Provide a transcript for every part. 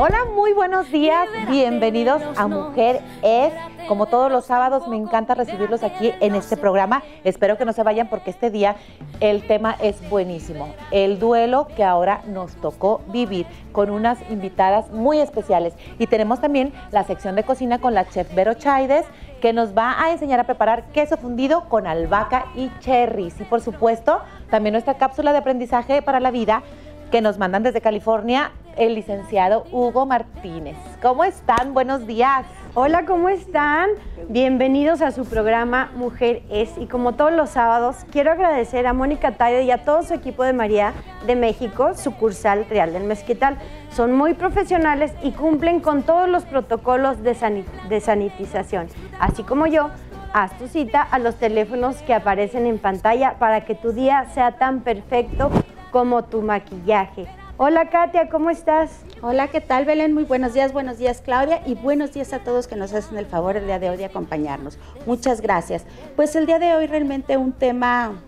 Hola, muy buenos días. Bienvenidos a Mujer es. Como todos los sábados, me encanta recibirlos aquí en este programa. Espero que no se vayan porque este día el tema es buenísimo. El duelo que ahora nos tocó vivir con unas invitadas muy especiales. Y tenemos también la sección de cocina con la chef Vero Chaides que nos va a enseñar a preparar queso fundido con albahaca y cherries. Y por supuesto, también nuestra cápsula de aprendizaje para la vida que nos mandan desde California el licenciado Hugo Martínez. ¿Cómo están? Buenos días. Hola, ¿cómo están? Bienvenidos a su programa Mujer es. Y como todos los sábados, quiero agradecer a Mónica Taide y a todo su equipo de María de México, sucursal Real del Mezquital. Son muy profesionales y cumplen con todos los protocolos de, de sanitización. Así como yo, haz tu cita a los teléfonos que aparecen en pantalla para que tu día sea tan perfecto como tu maquillaje. Hola Katia, ¿cómo estás? Hola, ¿qué tal Belén? Muy buenos días, buenos días Claudia y buenos días a todos que nos hacen el favor el día de hoy de acompañarnos. Muchas gracias. Pues el día de hoy realmente un tema,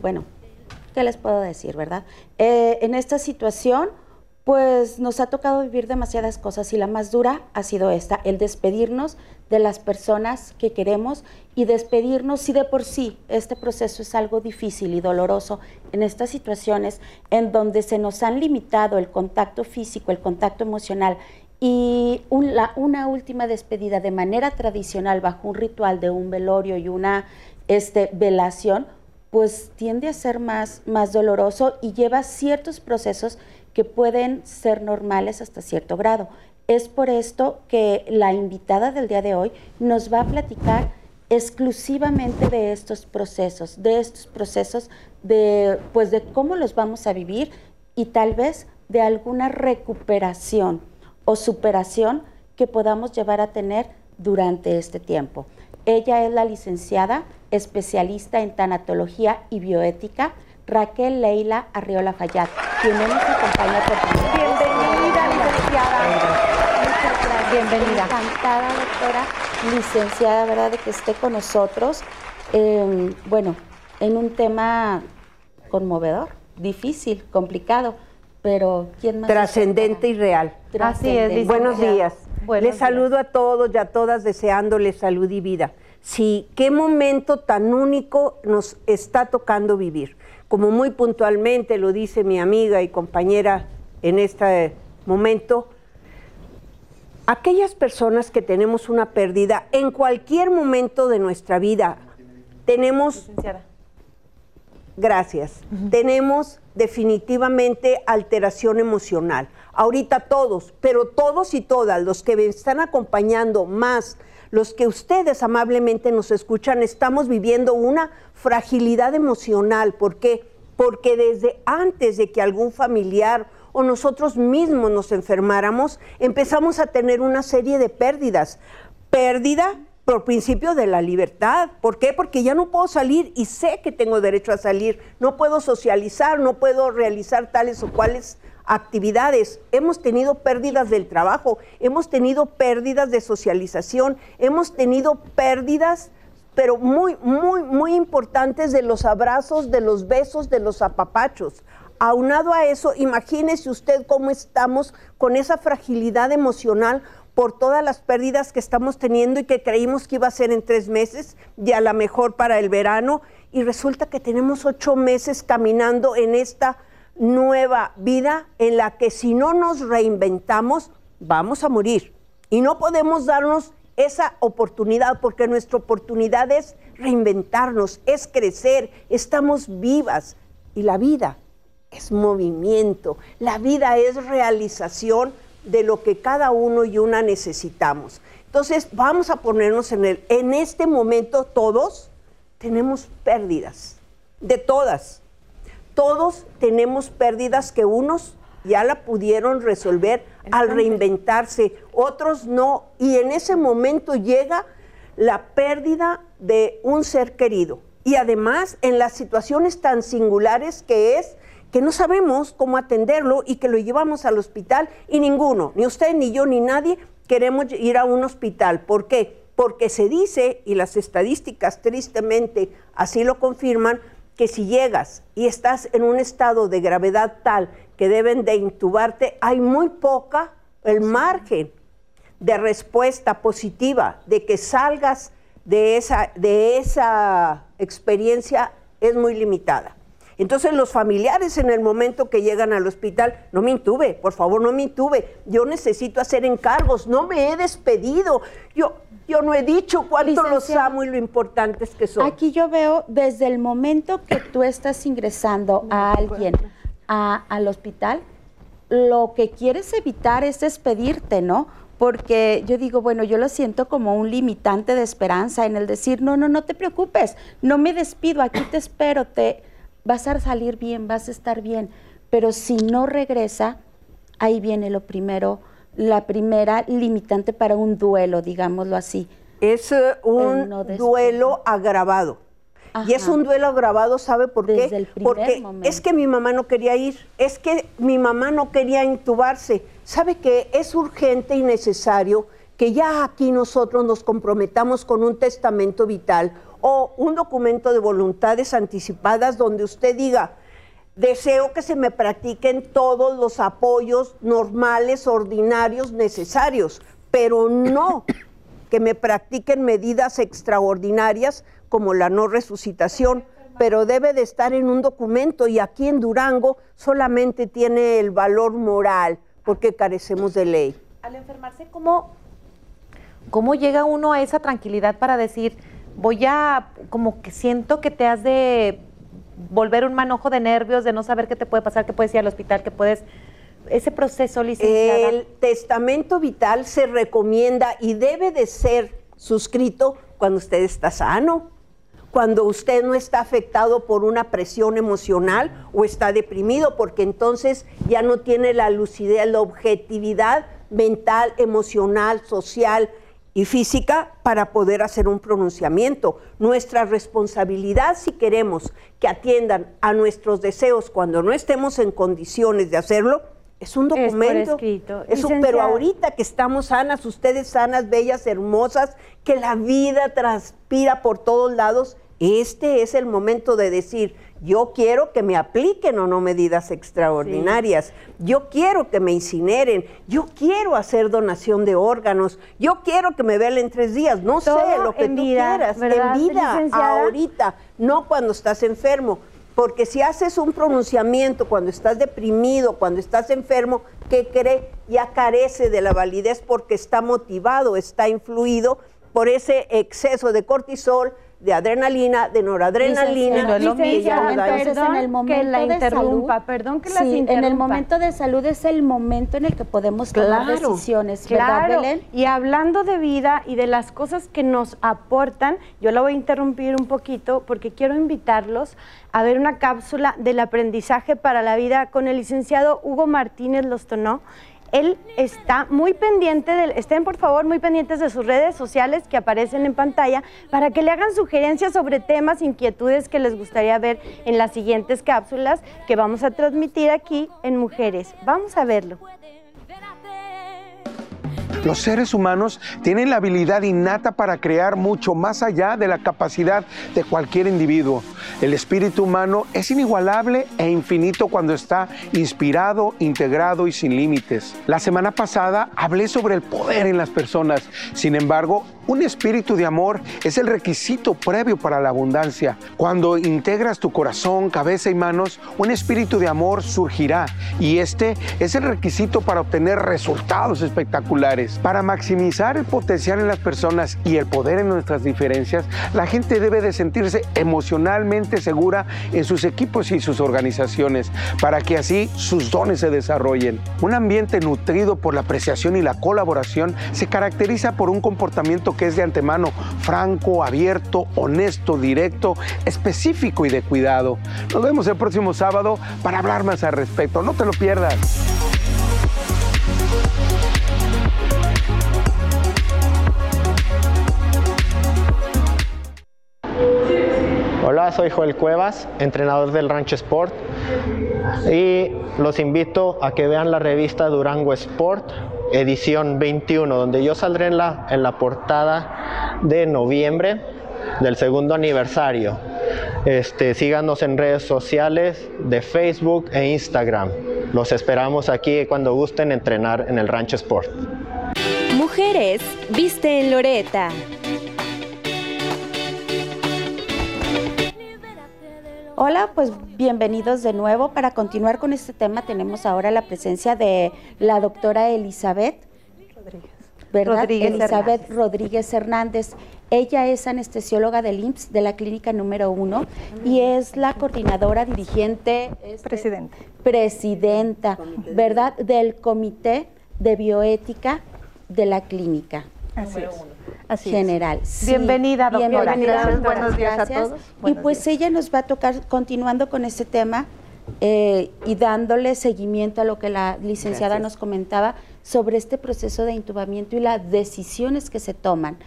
bueno, ¿qué les puedo decir, verdad? Eh, en esta situación pues nos ha tocado vivir demasiadas cosas y la más dura ha sido esta, el despedirnos de las personas que queremos y despedirnos si de por sí este proceso es algo difícil y doloroso en estas situaciones en donde se nos han limitado el contacto físico, el contacto emocional y una última despedida de manera tradicional bajo un ritual de un velorio y una este, velación, pues tiende a ser más, más doloroso y lleva ciertos procesos que pueden ser normales hasta cierto grado. Es por esto que la invitada del día de hoy nos va a platicar exclusivamente de estos procesos, de estos procesos de pues de cómo los vamos a vivir y tal vez de alguna recuperación o superación que podamos llevar a tener durante este tiempo. Ella es la licenciada especialista en tanatología y bioética Raquel Leila Arriola Fayad, quien nos acompaña por Bienvenida, licenciada. Bienvenida. Encantada, doctora. Licenciada, ¿verdad?, de que esté con nosotros. Em, bueno, en un tema conmovedor, difícil, complicado, pero ¿quién más? Trascendente y real. Así es, Buenos días. Les saludo a todos y a todas deseándoles salud y vida. Sí, qué momento tan único nos está tocando vivir como muy puntualmente lo dice mi amiga y compañera en este momento, aquellas personas que tenemos una pérdida en cualquier momento de nuestra vida, tenemos... Gracias. Tenemos definitivamente alteración emocional. Ahorita todos, pero todos y todas los que me están acompañando, más los que ustedes amablemente nos escuchan, estamos viviendo una fragilidad emocional. ¿Por qué? Porque desde antes de que algún familiar o nosotros mismos nos enfermáramos, empezamos a tener una serie de pérdidas. Pérdida por principio de la libertad. ¿Por qué? Porque ya no puedo salir y sé que tengo derecho a salir. No puedo socializar, no puedo realizar tales o cuales actividades. Hemos tenido pérdidas del trabajo, hemos tenido pérdidas de socialización, hemos tenido pérdidas pero muy, muy, muy importantes de los abrazos, de los besos, de los apapachos. Aunado a eso, imagínese usted cómo estamos con esa fragilidad emocional por todas las pérdidas que estamos teniendo y que creímos que iba a ser en tres meses y a lo mejor para el verano. Y resulta que tenemos ocho meses caminando en esta nueva vida en la que si no nos reinventamos, vamos a morir. Y no podemos darnos esa oportunidad, porque nuestra oportunidad es reinventarnos, es crecer, estamos vivas y la vida es movimiento, la vida es realización de lo que cada uno y una necesitamos. Entonces vamos a ponernos en el, en este momento todos tenemos pérdidas, de todas. Todos tenemos pérdidas que unos ya la pudieron resolver al reinventarse, otros no, y en ese momento llega la pérdida de un ser querido. Y además en las situaciones tan singulares que es que no sabemos cómo atenderlo y que lo llevamos al hospital y ninguno, ni usted, ni yo, ni nadie queremos ir a un hospital. ¿Por qué? Porque se dice, y las estadísticas tristemente así lo confirman, que si llegas y estás en un estado de gravedad tal que deben de intubarte, hay muy poca, el margen de respuesta positiva, de que salgas de esa, de esa experiencia es muy limitada. Entonces los familiares en el momento que llegan al hospital, no me intube, por favor, no me intube. Yo necesito hacer encargos, no me he despedido. Yo, yo no he dicho cuánto los amo y lo importantes que son. Aquí yo veo desde el momento que tú estás ingresando a alguien al hospital, lo que quieres evitar es despedirte, ¿no? porque yo digo, bueno, yo lo siento como un limitante de esperanza en el decir, no, no, no te preocupes, no me despido, aquí te espero, te vas a salir bien, vas a estar bien, pero si no regresa, ahí viene lo primero, la primera limitante para un duelo, digámoslo así. Es eh, un duelo agravado. Y es un duelo agravado, ¿sabe por qué? Porque es que mi mamá no quería ir, es que mi mamá no quería intubarse. ¿Sabe que es urgente y necesario que ya aquí nosotros nos comprometamos con un testamento vital o un documento de voluntades anticipadas donde usted diga, deseo que se me practiquen todos los apoyos normales, ordinarios, necesarios, pero no que me practiquen medidas extraordinarias como la no resucitación, pero debe de estar en un documento y aquí en Durango solamente tiene el valor moral porque carecemos de ley. Al enfermarse, ¿cómo, cómo llega uno a esa tranquilidad para decir, voy a, como que siento que te has de volver un manojo de nervios, de no saber qué te puede pasar, que puedes ir al hospital, que puedes ese proceso, licenciada? El testamento vital se recomienda y debe de ser suscrito cuando usted está sano cuando usted no está afectado por una presión emocional o está deprimido, porque entonces ya no tiene la lucidez, la objetividad mental, emocional, social y física para poder hacer un pronunciamiento. Nuestra responsabilidad, si queremos que atiendan a nuestros deseos cuando no estemos en condiciones de hacerlo, es un documento. Es pero ahorita que estamos sanas, ustedes sanas, bellas, hermosas, que la vida transpira por todos lados, este es el momento de decir, yo quiero que me apliquen o no medidas extraordinarias, yo quiero que me incineren, yo quiero hacer donación de órganos, yo quiero que me velen tres días, no sé, lo que tú quieras, en vida, ahorita, no cuando estás enfermo. Porque si haces un pronunciamiento cuando estás deprimido, cuando estás enfermo, ¿qué cree? Ya carece de la validez porque está motivado, está influido por ese exceso de cortisol, de adrenalina, de noradrenalina. No es lo mismo. Entonces, en el momento que la interrumpa, de salud, perdón que sí, interrumpa. en el momento de salud es el momento en el que podemos tomar decisiones, ¿verdad, Belén? Y hablando de vida y de las cosas que nos aportan, yo la voy a interrumpir un poquito porque quiero invitarlos a ver una cápsula del aprendizaje para la vida con el licenciado Hugo Martínez Lostonó él está muy pendiente, de, estén por favor muy pendientes de sus redes sociales que aparecen en pantalla para que le hagan sugerencias sobre temas, inquietudes que les gustaría ver en las siguientes cápsulas que vamos a transmitir aquí en Mujeres. Vamos a verlo. Los seres humanos tienen la habilidad innata para crear mucho más allá de la capacidad de cualquier individuo. El espíritu humano es inigualable e infinito cuando está inspirado, integrado y sin límites. La semana pasada hablé sobre el poder en las personas. Sin embargo, un espíritu de amor es el requisito previo para la abundancia. Cuando integras tu corazón, cabeza y manos, un espíritu de amor surgirá y este es el requisito para obtener resultados espectaculares. Para maximizar el potencial en las personas y el poder en nuestras diferencias, la gente debe de sentirse emocionalmente segura en sus equipos y sus organizaciones para que así sus dones se desarrollen. Un ambiente nutrido por la apreciación y la colaboración se caracteriza por un comportamiento que es de antemano franco, abierto, honesto, directo, específico y de cuidado. Nos vemos el próximo sábado para hablar más al respecto. No te lo pierdas. Hola, soy Joel Cuevas, entrenador del Rancho Sport y los invito a que vean la revista Durango Sport edición 21, donde yo saldré en la, en la portada de noviembre del segundo aniversario. Este, síganos en redes sociales de Facebook e Instagram. Los esperamos aquí cuando gusten entrenar en el Rancho Sport. Mujeres, viste en Loreta. Hola, pues bienvenidos de nuevo. Para continuar con este tema tenemos ahora la presencia de la doctora Elizabeth Rodríguez. ¿verdad? Rodríguez Elizabeth Hernández. Rodríguez Hernández. Ella es anestesióloga del IMSS de la clínica número uno y es la coordinadora dirigente, este, Presidente. presidenta, ¿verdad? Del Comité de Bioética de la clínica Así es. Así es. general. Sí, Bienvenida, doctora. bienvenida, Gracias, buenos días a todos. Y pues ella nos va a tocar continuando con este tema eh, y dándole seguimiento a lo que la licenciada nos comentaba sobre este proceso de intubamiento y las decisiones que se toman.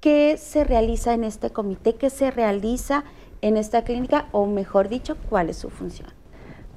¿Qué se realiza en este comité? ¿Qué se realiza en esta clínica? O mejor dicho, ¿cuál es su función?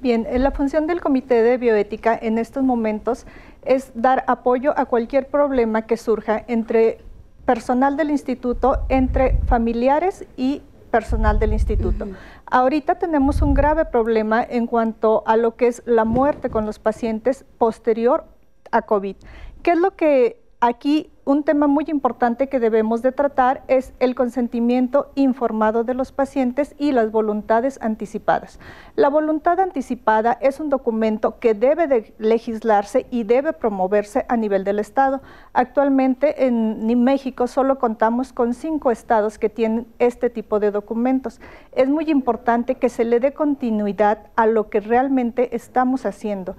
Bien, eh, la función del Comité de Bioética en estos momentos es dar apoyo a cualquier problema que surja entre personal del instituto, entre familiares y personal del instituto. Ahorita tenemos un grave problema en cuanto a lo que es la muerte con los pacientes posterior a COVID. ¿Qué es lo que aquí un tema muy importante que debemos de tratar es el consentimiento informado de los pacientes y las voluntades anticipadas. La voluntad anticipada es un documento que debe de legislarse y debe promoverse a nivel del Estado. Actualmente en México solo contamos con cinco estados que tienen este tipo de documentos. Es muy importante que se le dé continuidad a lo que realmente estamos haciendo.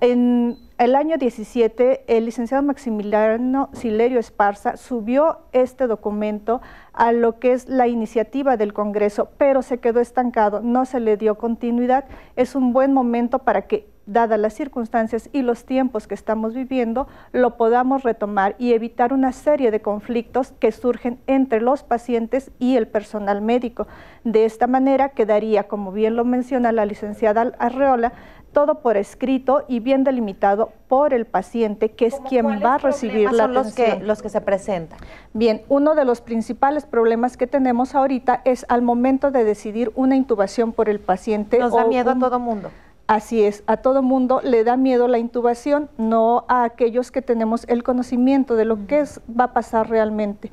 En el año 17, el licenciado Maximiliano Silerio Esparza subió este documento a lo que es la iniciativa del Congreso, pero se quedó estancado, no se le dio continuidad. Es un buen momento para que, dadas las circunstancias y los tiempos que estamos viviendo, lo podamos retomar y evitar una serie de conflictos que surgen entre los pacientes y el personal médico. De esta manera quedaría, como bien lo menciona la licenciada Arreola, todo por escrito y bien delimitado por el paciente, que es quien va a recibir la son los que, atención. los que se presentan? Bien, uno de los principales problemas que tenemos ahorita es al momento de decidir una intubación por el paciente. Nos da miedo a todo mundo. Así es, a todo mundo le da miedo la intubación, no a aquellos que tenemos el conocimiento de lo que es, va a pasar realmente.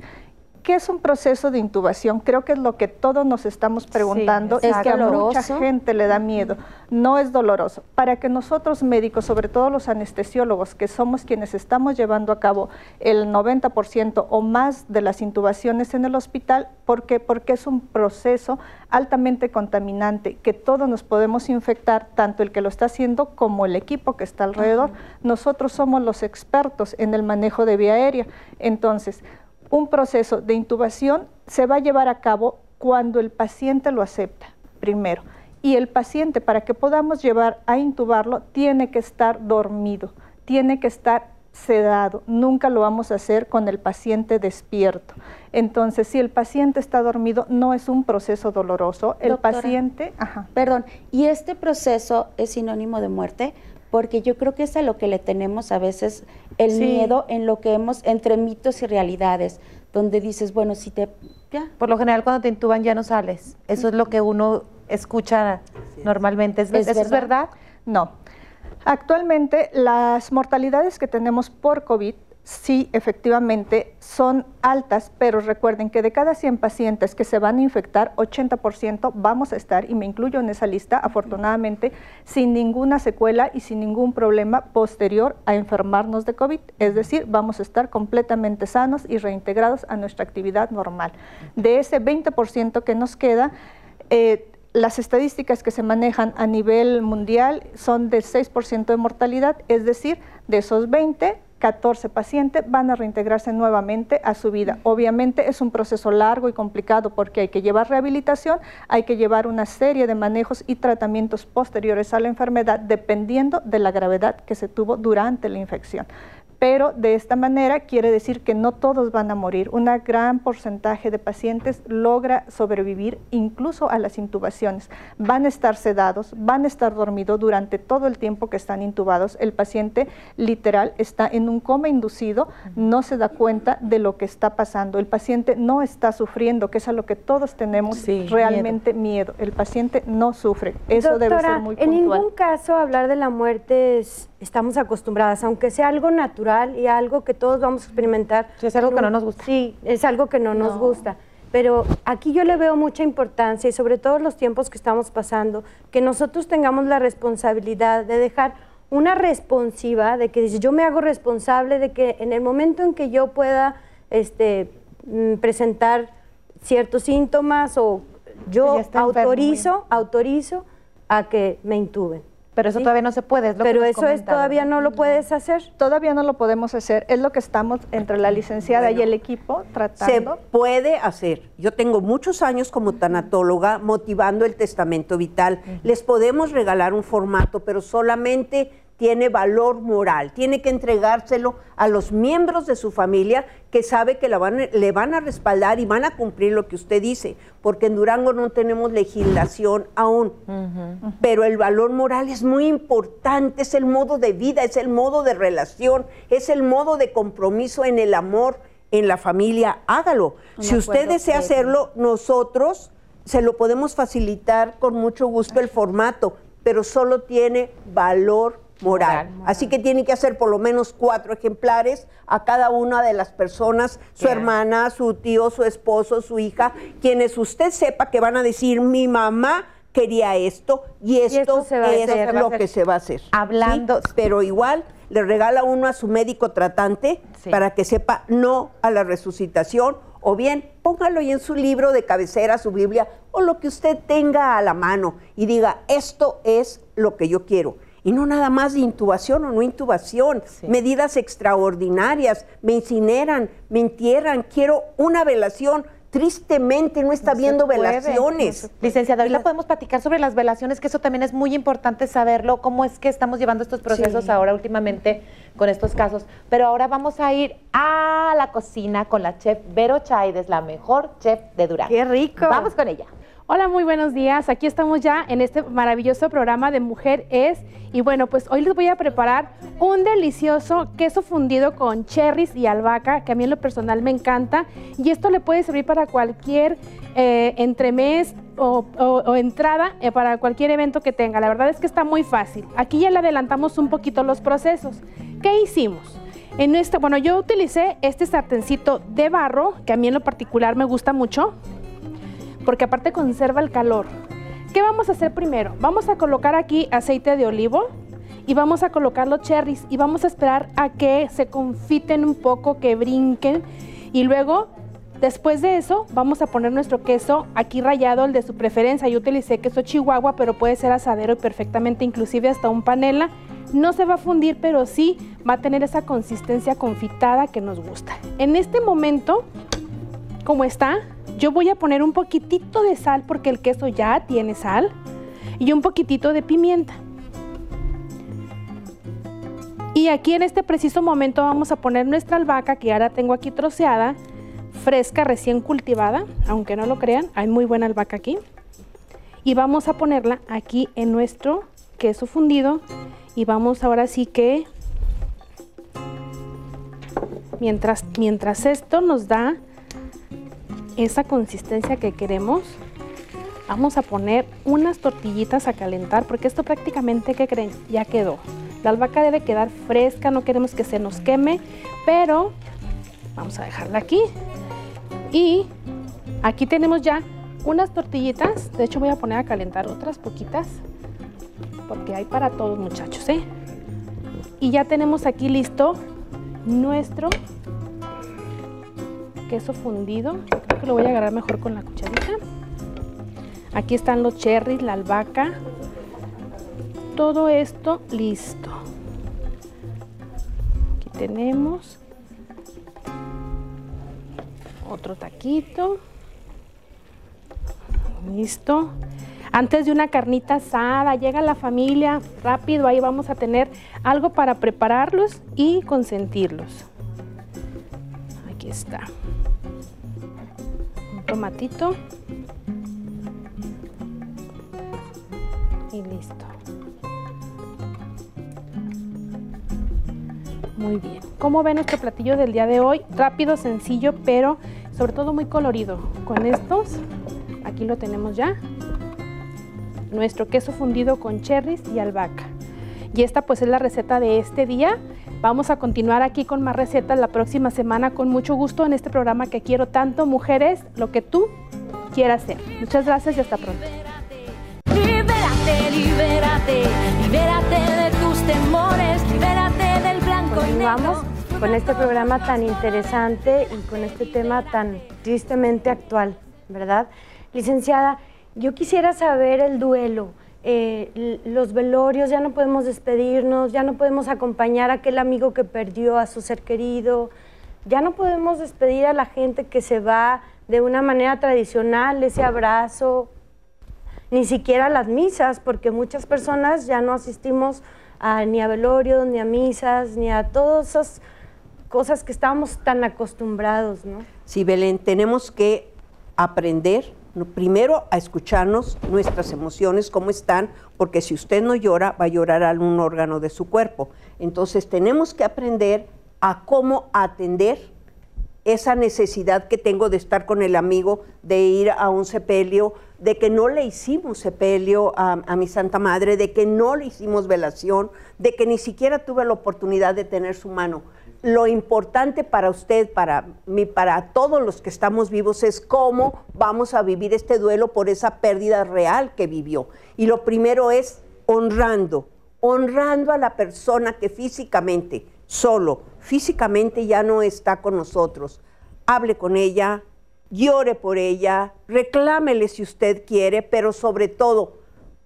¿Qué es un proceso de intubación? Creo que es lo que todos nos estamos preguntando y ¿Es que a mucha gente le da miedo. No es doloroso. Para que nosotros médicos, sobre todo los anestesiólogos, que somos quienes estamos llevando a cabo el 90% o más de las intubaciones en el hospital, ¿por qué? Porque es un proceso altamente contaminante que todos nos podemos infectar, tanto el que lo está haciendo como el equipo que está alrededor. Nosotros somos los expertos en el manejo de vía aérea. Entonces, un proceso de intubación se va a llevar a cabo cuando el paciente lo acepta, primero. Y el paciente, para que podamos llevar a intubarlo, tiene que estar dormido, tiene que estar sedado. Nunca lo vamos a hacer con el paciente despierto. Entonces, si el paciente está dormido, no es un proceso doloroso. El Doctora. paciente, ajá. Perdón, ¿y este proceso es sinónimo de muerte? Porque yo creo que es a lo que le tenemos a veces el Sí. miedo en lo que hemos, entre mitos y realidades, donde dices, bueno, si te, ya, Por lo general, cuando te intuban ya no sales. Eso es lo que uno escucha normalmente. ¿Es, ¿Es ¿Eso es verdad? No. Actualmente las mortalidades que tenemos por COVID sí, efectivamente, son altas, pero recuerden que de cada 100 pacientes que se van a infectar, 80% vamos a estar, y me incluyo en esa lista, afortunadamente, sin ninguna secuela y sin ningún problema posterior a enfermarnos de COVID. Es decir, vamos a estar completamente sanos y reintegrados a nuestra actividad normal. De ese 20% que nos queda, eh, las estadísticas que se manejan a nivel mundial son de 6% de mortalidad, es decir, de esos 20, 14 pacientes van a reintegrarse nuevamente a su vida. Obviamente es un proceso largo y complicado porque hay que llevar rehabilitación, hay que llevar una serie de manejos y tratamientos posteriores a la enfermedad dependiendo de la gravedad que se tuvo durante la infección. Pero de esta manera quiere decir que no todos van a morir. Un gran porcentaje de pacientes logra sobrevivir incluso a las intubaciones. Van a estar sedados, van a estar dormidos durante todo el tiempo que están intubados. El paciente literal está en un coma inducido, no se da cuenta de lo que está pasando. El paciente no está sufriendo, que es a lo que todos tenemos realmente miedo. El paciente no sufre. Eso debe ser muy puntual. En ningún caso hablar de la muerte estamos acostumbradas, aunque sea algo natural y algo que todos vamos a experimentar. es algo que no nos gusta. Sí, es algo que no, nos gusta. Pero aquí yo le veo mucha importancia y sobre todo los tiempos que estamos pasando, que nosotros tengamos la responsabilidad de dejar una responsiva, de que yo me hago responsable de que en el momento en que yo pueda este, mm, presentar ciertos síntomas o yo autorizo, autorizo a que me intuben. Pero eso todavía no se puede. Pero eso es, todavía no lo puedes hacer. Todavía no lo podemos hacer. Es lo que estamos entre la licenciada y el equipo tratando. Se puede hacer. Yo tengo muchos años como tanatóloga motivando el testamento vital. Les podemos regalar un formato, pero solamente tiene valor moral, tiene que entregárselo a los miembros de su familia que sabe que le van a respaldar y van a cumplir lo que usted dice, porque en Durango no tenemos legislación aún, pero el valor moral es muy importante, es el modo de vida, es el modo de relación, es el modo de compromiso en el amor, en la familia, hágalo. si usted desea hacerlo, nosotros se lo podemos facilitar con mucho gusto el formato, pero solo tiene valor moral. Así que tiene que hacer por lo menos cuatro ejemplares a cada una de las personas, su hermana, su tío, su esposo, su hija, quienes usted sepa que van a decir, mi mamá quería esto y esto, es lo que se va a hacer. Hablando. Pero igual le regala uno a su médico tratante para que sepa no a la resucitación o bien póngalo ahí en su libro de cabecera, su Biblia o lo que usted tenga a la mano y diga, esto es lo que yo quiero y no nada más de intubación o no intubación, medidas extraordinarias, me incineran, me entierran, quiero una velación. Tristemente no está viendo velaciones. Licenciada, hoy la podemos platicar sobre las velaciones, que eso también es muy importante saberlo, cómo es que estamos llevando estos procesos ahora últimamente con estos casos. Pero ahora vamos a ir a la cocina con la chef Vero Chaides, la mejor chef de Durango. ¡Qué rico! Vamos con ella. Hola, muy buenos días. Aquí estamos ya en este maravilloso programa de Mujer Es. Y bueno, pues hoy les voy a preparar un delicioso queso fundido con cherries y albahaca, que a mí en lo personal me encanta. Y esto le puede servir para cualquier eh, entremés o, entrada, eh, para cualquier evento que tenga. La verdad es que está muy fácil. Aquí ya le adelantamos un poquito los procesos. ¿Qué hicimos? En este, bueno, yo utilicé este sartencito de barro, que a mí en lo particular me gusta mucho porque aparte conserva el calor. ¿Qué vamos a hacer primero? Vamos a colocar aquí aceite de olivo y vamos a colocar los cherries y vamos a esperar a que se confiten un poco, que brinquen y luego Después de eso, vamos a poner nuestro queso aquí rayado, el de su preferencia. Yo utilicé queso chihuahua, pero puede ser asadero y perfectamente, inclusive hasta un panela. No se va a fundir, pero sí va a tener esa consistencia confitada que nos gusta. En este momento, como está, yo voy a poner un poquitito de sal porque el queso ya tiene sal y un poquitito de pimienta. Y aquí en este preciso momento vamos a poner nuestra albahaca que ahora tengo aquí troceada, fresca, recién cultivada, aunque no lo crean, hay muy buena albahaca aquí. Y vamos a ponerla aquí en nuestro queso fundido y vamos ahora sí que mientras, mientras esto nos da esa consistencia que queremos, vamos a poner unas tortillitas a calentar porque esto prácticamente, ¿qué creen? Ya quedó. La albahaca debe quedar fresca, no queremos que se nos queme, pero vamos a dejarla aquí. Y aquí tenemos ya unas tortillitas, de hecho voy a poner a calentar otras poquitas porque hay para todos muchachos, ¿eh? Y ya tenemos aquí listo nuestro queso fundido. Que lo voy a agarrar mejor con la cucharita. Aquí están los cherries, la albahaca. Todo esto listo. Aquí tenemos otro taquito. Listo. antes de una carnita asada, llega la familia, rápido, ahí vamos a tener algo para prepararlos y consentirlos. Aquí está. Tomatito. Y listo. Muy bien. ¿Cómo ven nuestro platillo del día de hoy? Rápido, sencillo, pero sobre todo muy colorido. Con estos, aquí lo tenemos ya. Nuestro queso fundido con cherries y albahaca. Y esta pues es la receta de este día. Vamos a continuar aquí con más recetas la próxima semana con mucho gusto en este programa que quiero tanto, mujeres, lo que tú quieras hacer. Muchas gracias y hasta pronto. Libérate, libérate, libérate de tus temores, libérate del blanco y negro. Continuamos con este programa tan interesante y con este tema tan tristemente actual, ¿verdad? Licenciada, yo quisiera saber el duelo. Eh, los velorios, ya no podemos despedirnos, ya no podemos acompañar a aquel amigo que perdió a su ser querido, ya no podemos despedir a la gente que se va de una manera tradicional, ese abrazo, ni siquiera las misas, porque muchas personas ya no asistimos ni a velorios, ni a misas, ni a todas esas cosas que estábamos tan acostumbrados, ¿no? Sí, Belén, tenemos que aprender primero a escucharnos nuestras emociones, cómo están, porque si usted no llora, va a llorar algún órgano de su cuerpo. Entonces tenemos que aprender a cómo atender esa necesidad que tengo de estar con el amigo, de ir a un sepelio, de que no le hicimos sepelio a, a mi Santa Madre, de que no le hicimos velación, de que ni siquiera tuve la oportunidad de tener su mano. Lo importante para usted, para mí, para todos los que estamos vivos es cómo vamos a vivir este duelo por esa pérdida real que vivió. Y lo primero es honrando, honrando a la persona que físicamente, solo, físicamente ya no está con nosotros. Hable con ella, llore por ella, reclámele si usted quiere, pero sobre todo,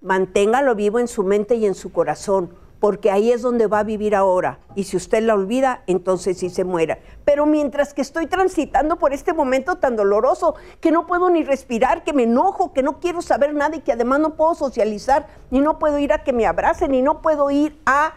manténgalo vivo en su mente y en su corazón, porque ahí es donde va a vivir ahora. Y si usted la olvida, entonces sí se muera. Pero mientras que estoy transitando por este momento tan doloroso, que no puedo ni respirar, que me enojo, que no quiero saber nada y que además no puedo socializar, ni no puedo ir a que me abracen, ni no puedo ir a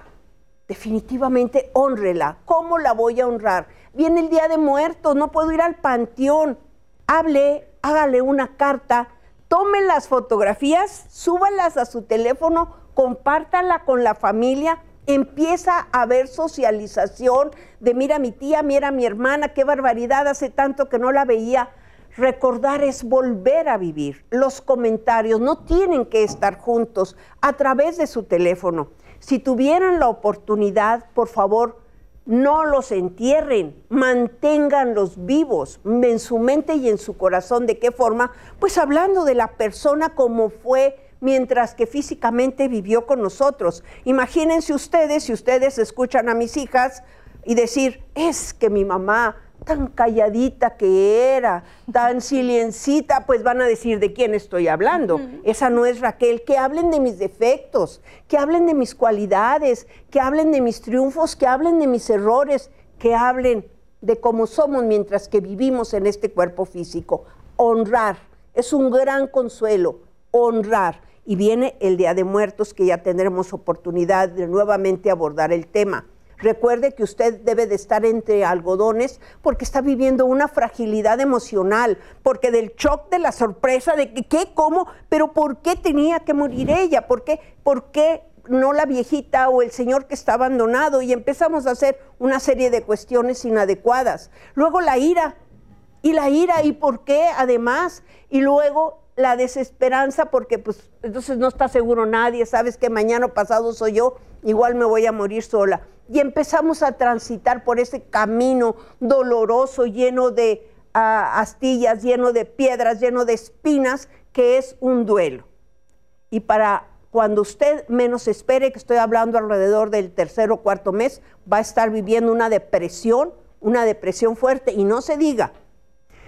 definitivamente honrela. ¿Cómo la voy a honrar? Viene el Día de Muertos, no puedo ir al panteón. Hable, hágale una carta, tome las fotografías, súbalas a su teléfono, compártala con la familia, empieza a ver socialización de mira mi tía, mira mi hermana, qué barbaridad, hace tanto que no la veía. Recordar es volver a vivir. Los comentarios no tienen que estar juntos a través de su teléfono. Si tuvieran la oportunidad, por favor, no los entierren, manténganlos vivos en su mente y en su corazón. ¿De qué forma? Pues hablando de la persona como fue mientras que físicamente vivió con nosotros. Imagínense ustedes, si ustedes escuchan a mis hijas y decir, es que mi mamá tan calladita que era, tan silencita, pues van a decir de quién estoy hablando. Esa no es Raquel. Que hablen de mis defectos, que hablen de mis cualidades, que hablen de mis triunfos, que hablen de mis errores, que hablen de cómo somos mientras que vivimos en este cuerpo físico. Honrar es un gran consuelo, honrar. Y viene el Día de Muertos, que ya tendremos oportunidad de nuevamente abordar el tema. Recuerde que usted debe de estar entre algodones porque está viviendo una fragilidad emocional, porque del shock de la sorpresa de ¿qué? ¿Cómo? Pero ¿por qué tenía que morir ella? ¿Por qué? ¿Por qué no la viejita o el señor que está abandonado? Y empezamos a hacer una serie de cuestiones inadecuadas. Luego la ira, y la ira, ¿y por qué? Además, y luego la desesperanza porque pues entonces no está seguro nadie, sabes que mañana o pasado soy yo, igual me voy a morir sola. Y empezamos a transitar por ese camino doloroso, lleno de ah, astillas, lleno de piedras, lleno de espinas, que es un duelo. Y para cuando usted menos espere, que estoy hablando alrededor del tercer o cuarto mes, va a estar viviendo una depresión, una depresión fuerte. Y no se diga,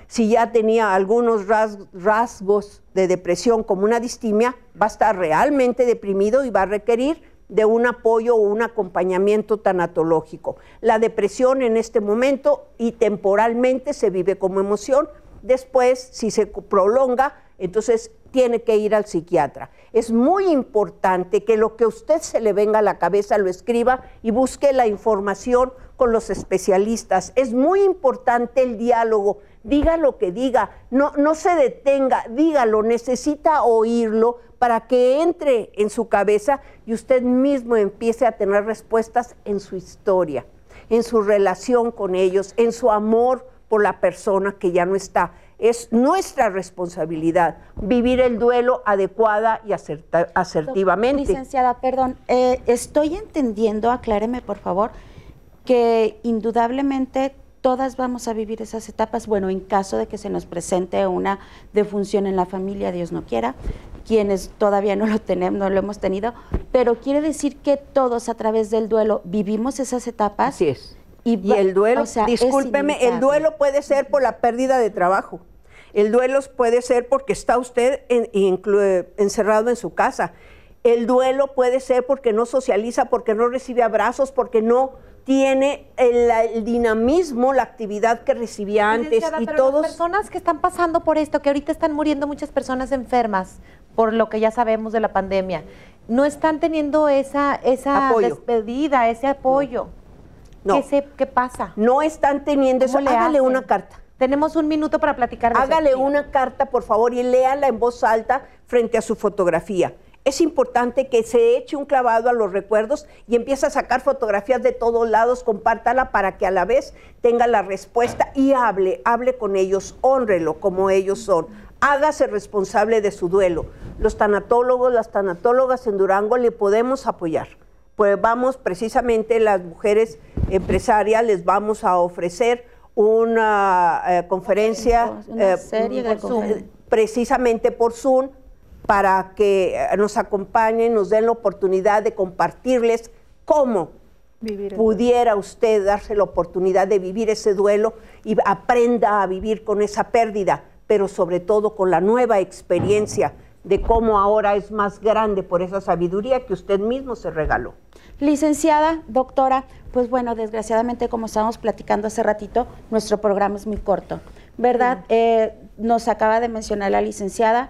si ya tenía algunos ras- rasgos de depresión como una distimia, va a estar realmente deprimido y va a requerir de un apoyo o un acompañamiento tanatológico. La depresión en este momento y temporalmente se vive como emoción, después si se prolonga, entonces tiene que ir al psiquiatra. Es muy importante que lo que a usted se le venga a la cabeza lo escriba y busque la información con los especialistas. Es muy importante el diálogo. Diga lo que diga, no, no se detenga, dígalo, necesita oírlo para que entre en su cabeza y usted mismo empiece a tener respuestas en su historia, en su relación con ellos, en su amor por la persona que ya no está. Es nuestra responsabilidad vivir el duelo adecuada y acerta- asertivamente. Licenciada, perdón, eh, estoy entendiendo, acláreme por favor, que indudablemente todas vamos a vivir esas etapas, bueno, en caso de que se nos presente una defunción en la familia, Dios no quiera, quienes todavía no lo tenemos, no lo hemos tenido, pero quiere decir que todos a través del duelo vivimos esas etapas. Así es. Y, el duelo, o sea, discúlpeme, el duelo puede ser por la pérdida de trabajo. El duelo puede ser porque está usted en- encerrado en su casa. El duelo puede ser porque no socializa, porque no recibe abrazos, porque no tiene el, el dinamismo, la actividad que recibía antes y pero todos Las personas que están pasando por esto, que ahorita están muriendo muchas personas enfermas, por lo que ya sabemos de la pandemia, no están teniendo esa, esa Apoyo. despedida, ese apoyo. No. ¿Qué, se- qué pasa? no están teniendo eso. ¿Cómo le Hágale hacen? una carta. Tenemos un minuto para platicar de. Hágale una carta, por favor, y léala en voz alta frente a su fotografía. Es importante que se eche un clavado a los recuerdos y empiece a sacar fotografías de todos lados, compártala para que a la vez tenga la respuesta y hable, hable con ellos, honrelo como ellos son. Hágase responsable de su duelo. Los tanatólogos, las tanatólogas en Durango le podemos apoyar. Pues vamos, precisamente las mujeres empresarias les vamos a ofrecer una eh, conferencia Una eh, serie de confer- Zoom, precisamente por Zoom para que eh, nos acompañen, nos den la oportunidad de compartirles cómo Vivir pudiera usted darse la oportunidad de vivir ese duelo y aprenda a vivir con esa pérdida, pero sobre todo con la nueva experiencia de cómo ahora es más grande por esa sabiduría que usted mismo se regaló. Licenciada, doctora, pues bueno, desgraciadamente como estábamos platicando hace ratito, nuestro programa es muy corto, ¿verdad? Eh, nos acaba de mencionar la licenciada,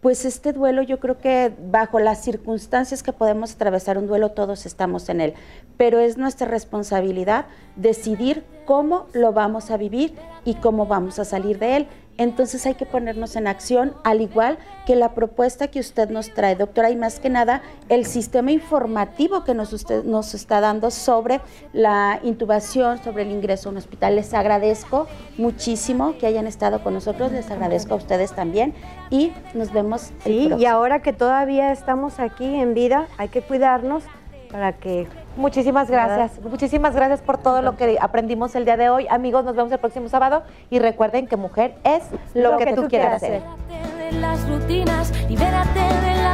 pues este duelo yo creo que bajo las circunstancias que podemos atravesar un duelo todos estamos en él, pero es nuestra responsabilidad decidir cómo lo vamos a vivir y cómo vamos a salir de él. Entonces hay que ponernos en acción, al igual que la propuesta que usted nos trae, doctora, y más que nada el sistema informativo que nos, usted, nos está dando sobre la intubación, sobre el ingreso a un hospital. Les agradezco muchísimo que hayan estado con nosotros, les agradezco a ustedes también y nos vemos. Sí, y ahora que todavía estamos aquí en vida, hay que cuidarnos para que Muchísimas gracias. Muchísimas gracias por todo lo que aprendimos el día de hoy. Amigos, nos vemos el próximo sábado y recuerden que mujer es lo, que, tú, quieras hacer. Libérate